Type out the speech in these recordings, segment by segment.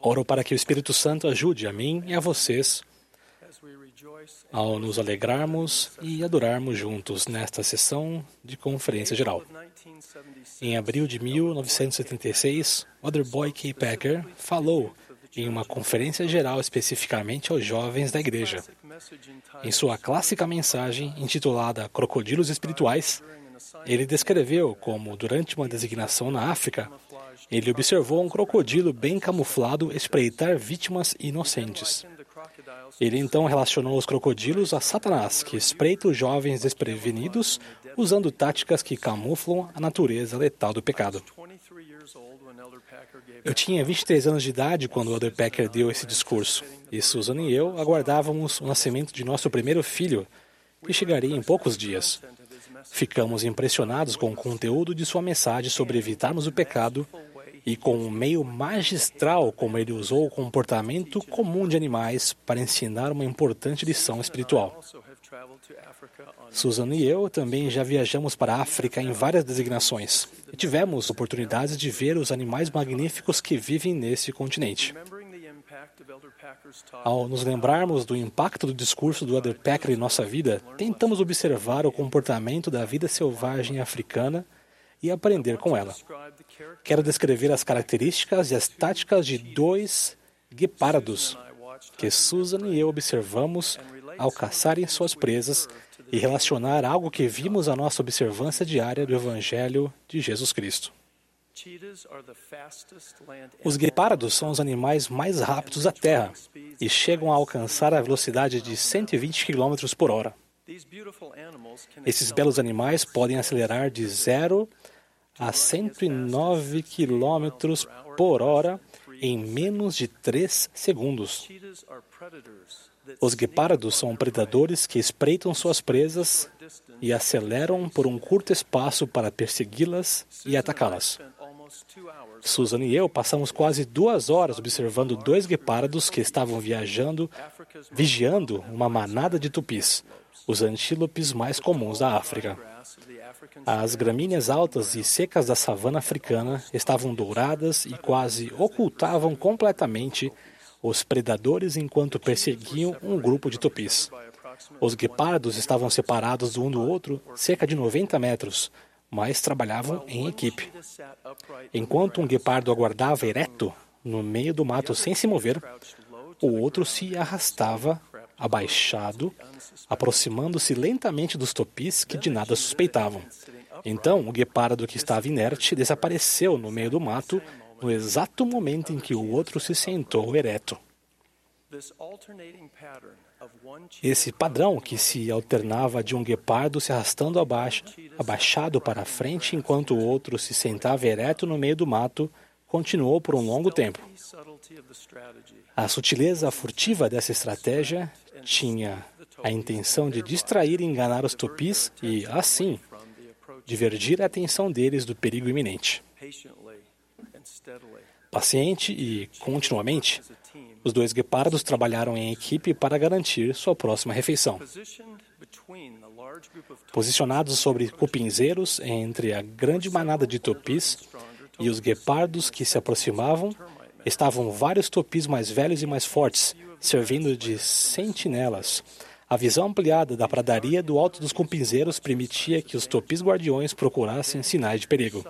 Oro para que o Espírito Santo ajude a mim e a vocês ao nos alegrarmos e adorarmos juntos nesta sessão de conferência geral. Em abril de 1976, Boy K. Packer falou em uma conferência geral especificamente aos jovens da igreja. Em sua clássica mensagem intitulada Crocodilos Espirituais, ele descreveu como, durante uma designação na África, ele observou um crocodilo bem camuflado espreitar vítimas inocentes. Ele então relacionou os crocodilos a Satanás, que espreita os jovens desprevenidos usando táticas que camuflam a natureza letal do pecado. Eu tinha 23 anos de idade quando o Elder Packer deu esse discurso, e Susan e eu aguardávamos o nascimento de nosso primeiro filho, que chegaria em poucos dias. Ficamos impressionados com o conteúdo de sua mensagem sobre evitarmos o pecado e com o meio magistral como ele usou o comportamento comum de animais para ensinar uma importante lição espiritual. Susan e eu também já viajamos para a África em várias designações e tivemos oportunidades de ver os animais magníficos que vivem nesse continente. Ao nos lembrarmos do impacto do discurso do Elder Packer em nossa vida, tentamos observar o comportamento da vida selvagem africana e aprender com ela. Quero descrever as características e as táticas de dois guepardos que Susan e eu observamos ao caçarem suas presas e relacionar algo que vimos à nossa observância diária do Evangelho de Jesus Cristo. Os guepardos são os animais mais rápidos da Terra e chegam a alcançar a velocidade de 120 km por hora. Esses belos animais podem acelerar de 0 a 109 km por hora em menos de 3 segundos. Os guepardos são predadores que espreitam suas presas e aceleram por um curto espaço para persegui-las e atacá-las. Susan e eu passamos quase duas horas observando dois guepardos que estavam viajando, vigiando uma manada de tupis, os antílopes mais comuns da África. As gramíneas altas e secas da savana africana estavam douradas e quase ocultavam completamente os predadores enquanto perseguiam um grupo de tupis. Os guepardos estavam separados um do outro cerca de 90 metros, mas trabalhavam em equipe. Enquanto um guepardo aguardava ereto no meio do mato sem se mover, o outro se arrastava, abaixado, aproximando-se lentamente dos topis que de nada suspeitavam. Então, o guepardo que estava inerte desapareceu no meio do mato no exato momento em que o outro se sentou ereto. Esse padrão que se alternava de um guepardo se arrastando abaixo, abaixado para a frente enquanto o outro se sentava ereto no meio do mato, continuou por um longo tempo. A sutileza furtiva dessa estratégia tinha a intenção de distrair e enganar os tupis e, assim, divergir a atenção deles do perigo iminente. Paciente e continuamente, os dois guepardos trabalharam em equipe para garantir sua próxima refeição. Posicionados sobre cupinzeiros entre a grande manada de topis e os guepardos que se aproximavam, estavam vários topis mais velhos e mais fortes, servindo de sentinelas. A visão ampliada da pradaria do alto dos cupinzeiros permitia que os topis guardiões procurassem sinais de perigo.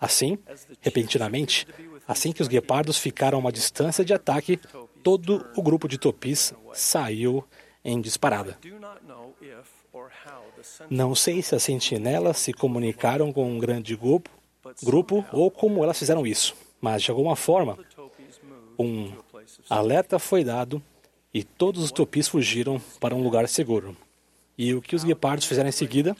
Assim, repentinamente, assim que os guepardos ficaram a uma distância de ataque, todo o grupo de topis saiu em disparada. Não sei se as sentinelas se comunicaram com um grande grupo, grupo ou como elas fizeram isso, mas de alguma forma, um alerta foi dado e todos os topis fugiram para um lugar seguro. E o que os guepardos fizeram em seguida?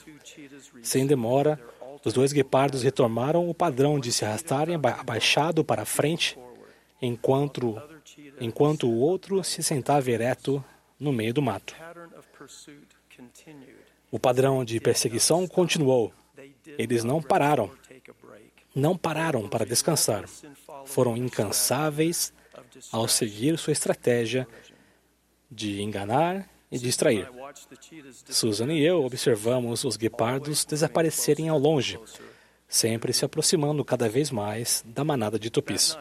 Sem demora, os dois guepardos retomaram o padrão de se arrastarem abaixado para frente, enquanto, enquanto o outro se sentava ereto no meio do mato. O padrão de perseguição continuou. Eles não pararam. Não pararam para descansar. Foram incansáveis ao seguir sua estratégia de enganar e distrair. Susan e eu observamos os guepardos desaparecerem ao longe, sempre se aproximando cada vez mais da manada de tupis.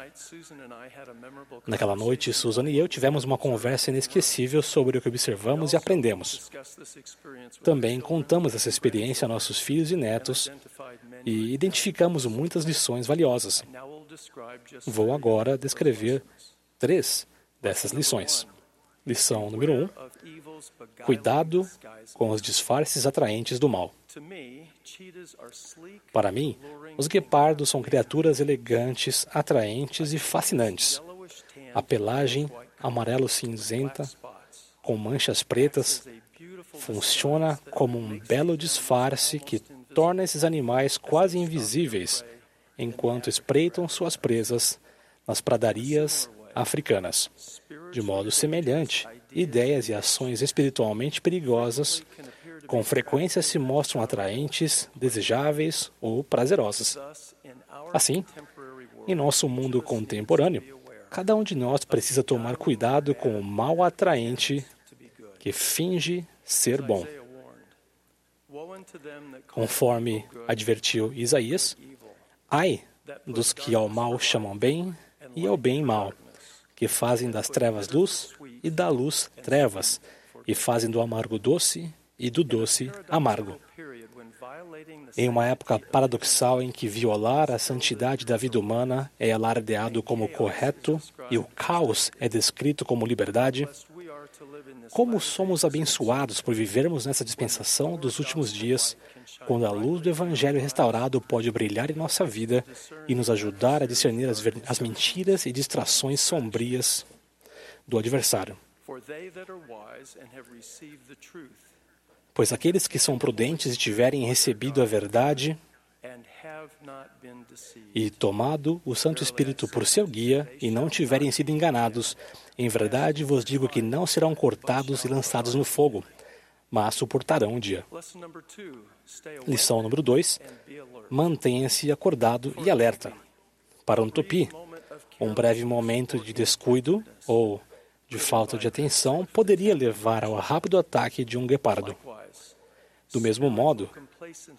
Naquela noite, Susan e eu tivemos uma conversa inesquecível sobre o que observamos e aprendemos. Também contamos essa experiência a nossos filhos e netos e identificamos muitas lições valiosas. Vou agora descrever três dessas lições. Lição número um: cuidado com os disfarces atraentes do mal. Para mim, os guepardos são criaturas elegantes, atraentes e fascinantes. A pelagem amarelo-cinzenta, com manchas pretas, funciona como um belo disfarce que torna esses animais quase invisíveis enquanto espreitam suas presas nas pradarias africanas. De modo semelhante, ideias e ações espiritualmente perigosas com frequência se mostram atraentes, desejáveis ou prazerosas. Assim, em nosso mundo contemporâneo, cada um de nós precisa tomar cuidado com o mal atraente que finge ser bom. Conforme advertiu Isaías, ai dos que ao mal chamam bem e ao bem mal, que fazem das trevas luz e da luz trevas, e fazem do amargo doce e do doce amargo. Em uma época paradoxal em que violar a santidade da vida humana é alardeado como correto e o caos é descrito como liberdade, como somos abençoados por vivermos nessa dispensação dos últimos dias, quando a luz do Evangelho restaurado pode brilhar em nossa vida e nos ajudar a discernir as, as mentiras e distrações sombrias do adversário. Pois aqueles que são prudentes e tiverem recebido a verdade e tomado o Santo Espírito por seu guia e não tiverem sido enganados, em verdade vos digo que não serão cortados e lançados no fogo, mas suportarão um dia. Lição número 2: mantenha-se acordado e alerta. Para um tupi, um breve momento de descuido ou de falta de atenção poderia levar ao rápido ataque de um guepardo. Do mesmo modo,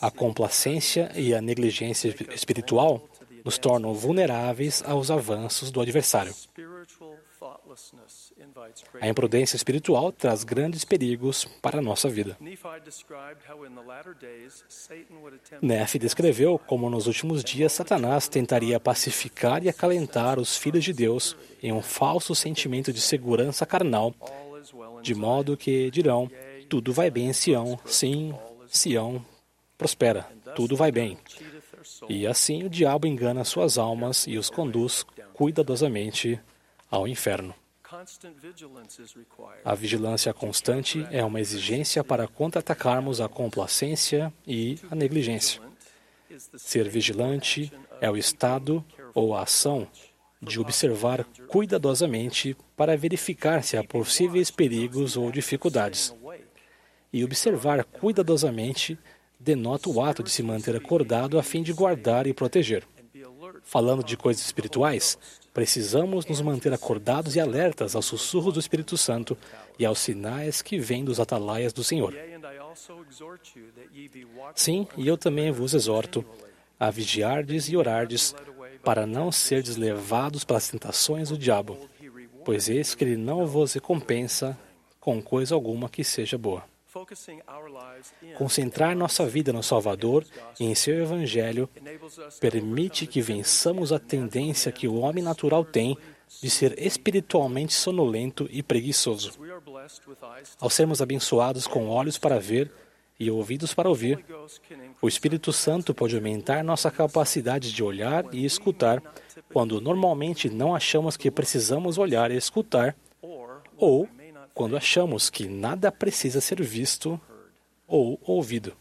a complacência e a negligência espiritual nos tornam vulneráveis aos avanços do adversário. A imprudência espiritual traz grandes perigos para a nossa vida. Nefe descreveu como nos últimos dias Satanás tentaria pacificar e acalentar os filhos de Deus em um falso sentimento de segurança carnal, de modo que dirão: tudo vai bem em Sião, sim, Sião prospera, tudo vai bem. E assim o diabo engana suas almas e os conduz cuidadosamente ao inferno. A vigilância constante é uma exigência para contra-atacarmos a complacência e a negligência. Ser vigilante é o estado ou a ação de observar cuidadosamente para verificar se há possíveis perigos ou dificuldades. E observar cuidadosamente denota o ato de se manter acordado a fim de guardar e proteger. Falando de coisas espirituais, precisamos nos manter acordados e alertas aos sussurros do Espírito Santo e aos sinais que vêm dos atalaias do Senhor. Sim, e eu também vos exorto a vigiardes e orardes para não serdes levados pelas tentações do diabo, pois eis que ele não vos recompensa com coisa alguma que seja boa. Concentrar nossa vida no Salvador e em seu Evangelho permite que vençamos a tendência que o homem natural tem de ser espiritualmente sonolento e preguiçoso. Ao sermos abençoados com olhos para ver e ouvidos para ouvir, o Espírito Santo pode aumentar nossa capacidade de olhar e escutar quando normalmente não achamos que precisamos olhar e escutar, ou quando achamos que nada precisa ser visto ou ouvido.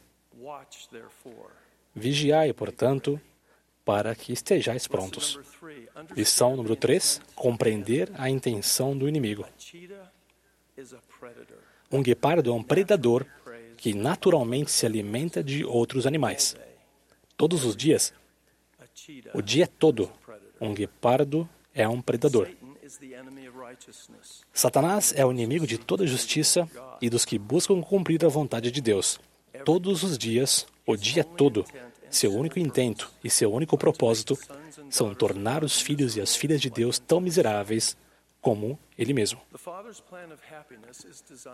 Vigiai, portanto, para que estejais prontos. Lição número 3: compreender a intenção do inimigo. Um guepardo é um predador que naturalmente se alimenta de outros animais. Todos os dias, o dia todo, um guepardo é um predador. Satanás é o inimigo de toda justiça e dos que buscam cumprir a vontade de Deus. Todos os dias, o dia todo, seu único intento e seu único propósito são tornar os filhos e as filhas de Deus tão miseráveis como Ele mesmo.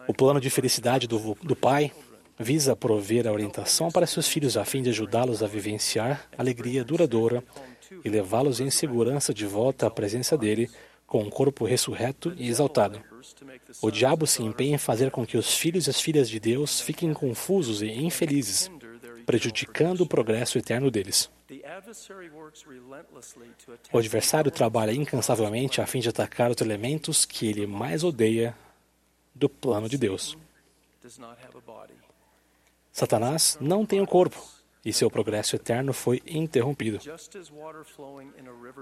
O plano de felicidade do, do Pai visa prover a orientação para seus filhos a fim de ajudá-los a vivenciar alegria duradoura e levá-los em segurança de volta à presença dele com um corpo ressurreto e exaltado. O diabo se empenha em fazer com que os filhos e as filhas de Deus fiquem confusos e infelizes, prejudicando o progresso eterno deles. O adversário trabalha incansavelmente a fim de atacar os elementos que ele mais odeia do plano de Deus. Satanás não tem um corpo e seu progresso eterno foi interrompido.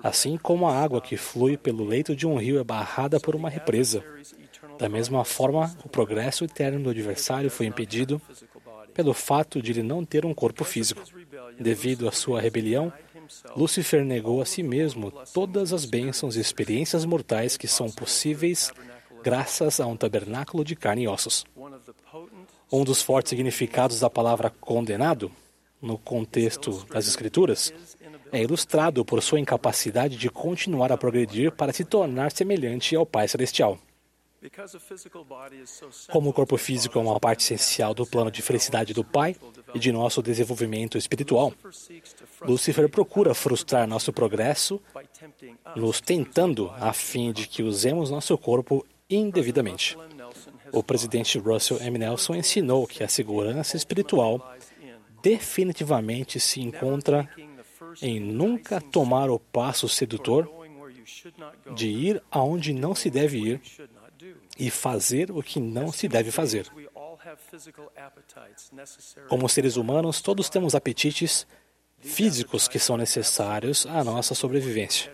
Assim como a água que flui pelo leito de um rio é barrada por uma represa, da mesma forma, o progresso eterno do adversário foi impedido pelo fato de ele não ter um corpo físico. Devido à sua rebelião, Lúcifer negou a si mesmo todas as bênçãos e experiências mortais que são possíveis graças a um tabernáculo de carne e ossos. Um dos fortes significados da palavra condenado, no contexto das Escrituras, é ilustrado por sua incapacidade de continuar a progredir para se tornar semelhante ao Pai Celestial. Como o corpo físico é uma parte essencial do plano de felicidade do Pai e de nosso desenvolvimento espiritual, Lúcifer procura frustrar nosso progresso, nos tentando a fim de que usemos nosso corpo indevidamente. O presidente Russell M. Nelson ensinou que a segurança espiritual definitivamente se encontra em nunca tomar o passo sedutor de ir aonde não se deve ir e fazer o que não se deve fazer. Como seres humanos, todos temos apetites físicos que são necessários à nossa sobrevivência.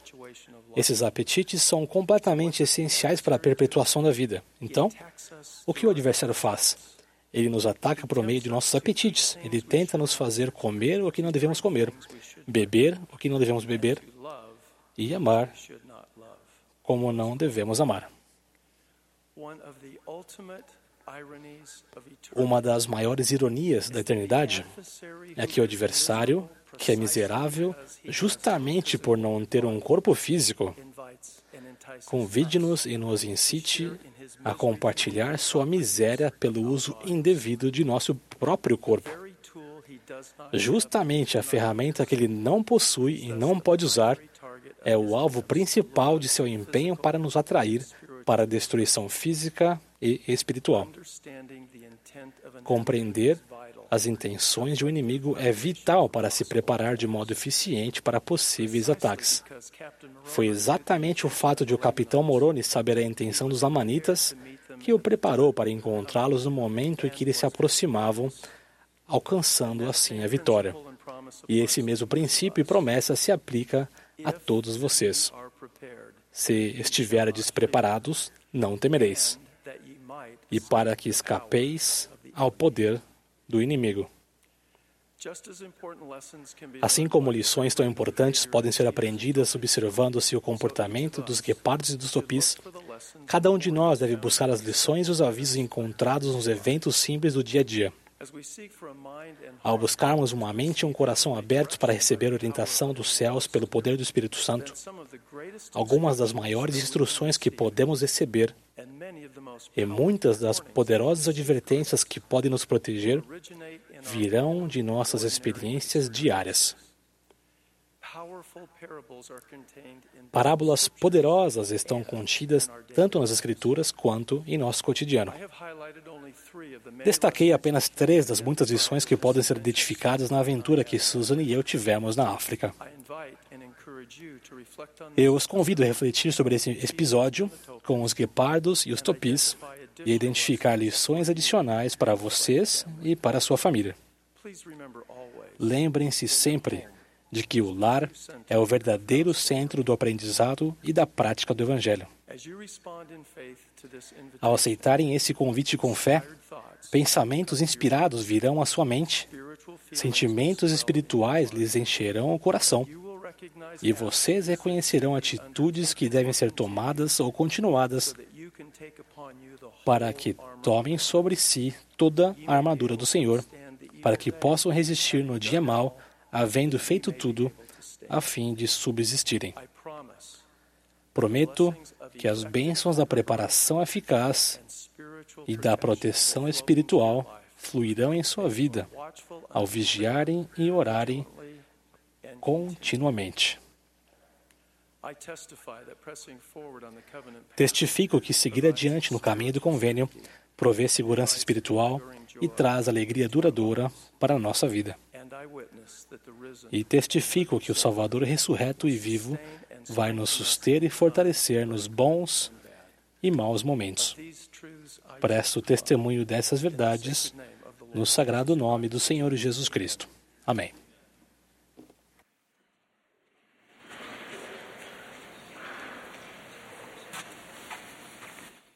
Esses apetites são completamente essenciais para a perpetuação da vida. Então, o que o adversário faz? Ele nos ataca por meio de nossos apetites. Ele tenta nos fazer comer o que não devemos comer, beber o que não devemos beber e amar como não devemos amar. Uma das maiores ironias da eternidade é que o adversário que é miserável justamente por não ter um corpo físico, convide-nos e nos incite a compartilhar sua miséria pelo uso indevido de nosso próprio corpo. Justamente a ferramenta que ele não possui e não pode usar é o alvo principal de seu empenho para nos atrair para a destruição física e espiritual. Compreender as intenções de um inimigo é vital para se preparar de modo eficiente para possíveis ataques. Foi exatamente o fato de o capitão Moroni saber a intenção dos amanitas que o preparou para encontrá-los no momento em que eles se aproximavam, alcançando assim a vitória. E esse mesmo princípio e promessa se aplica a todos vocês. Se estiverdes preparados, não temereis. E para que escapeis ao poder do inimigo. Assim como lições tão importantes podem ser aprendidas observando-se o comportamento dos guepardos e dos topis, cada um de nós deve buscar as lições e os avisos encontrados nos eventos simples do dia a dia. Ao buscarmos uma mente e um coração abertos para receber orientação dos céus pelo poder do Espírito Santo, algumas das maiores instruções que podemos receber e muitas das poderosas advertências que podem nos proteger virão de nossas experiências diárias. Parábolas poderosas estão contidas tanto nas Escrituras quanto em nosso cotidiano. Destaquei apenas três das muitas lições que podem ser identificadas na aventura que Susan e eu tivemos na África. Eu os convido a refletir sobre esse episódio com os guepardos e os topis e identificar lições adicionais para vocês e para a sua família. Lembrem-se sempre de que o lar é o verdadeiro centro do aprendizado e da prática do Evangelho. Ao aceitarem esse convite com fé, pensamentos inspirados virão à sua mente, sentimentos espirituais lhes encherão o coração, e vocês reconhecerão atitudes que devem ser tomadas ou continuadas para que tomem sobre si toda a armadura do Senhor, para que possam resistir no dia mau havendo feito tudo a fim de subsistirem. Prometo que as bênçãos da preparação eficaz e da proteção espiritual fluirão em sua vida ao vigiarem e orarem continuamente. Testifico que seguir adiante no caminho do convênio provê segurança espiritual e traz alegria duradoura para a nossa vida. E testifico que o Salvador ressurreto e vivo vai nos suster e fortalecer nos bons e maus momentos. Presto testemunho dessas verdades no sagrado nome do Senhor Jesus Cristo. Amém.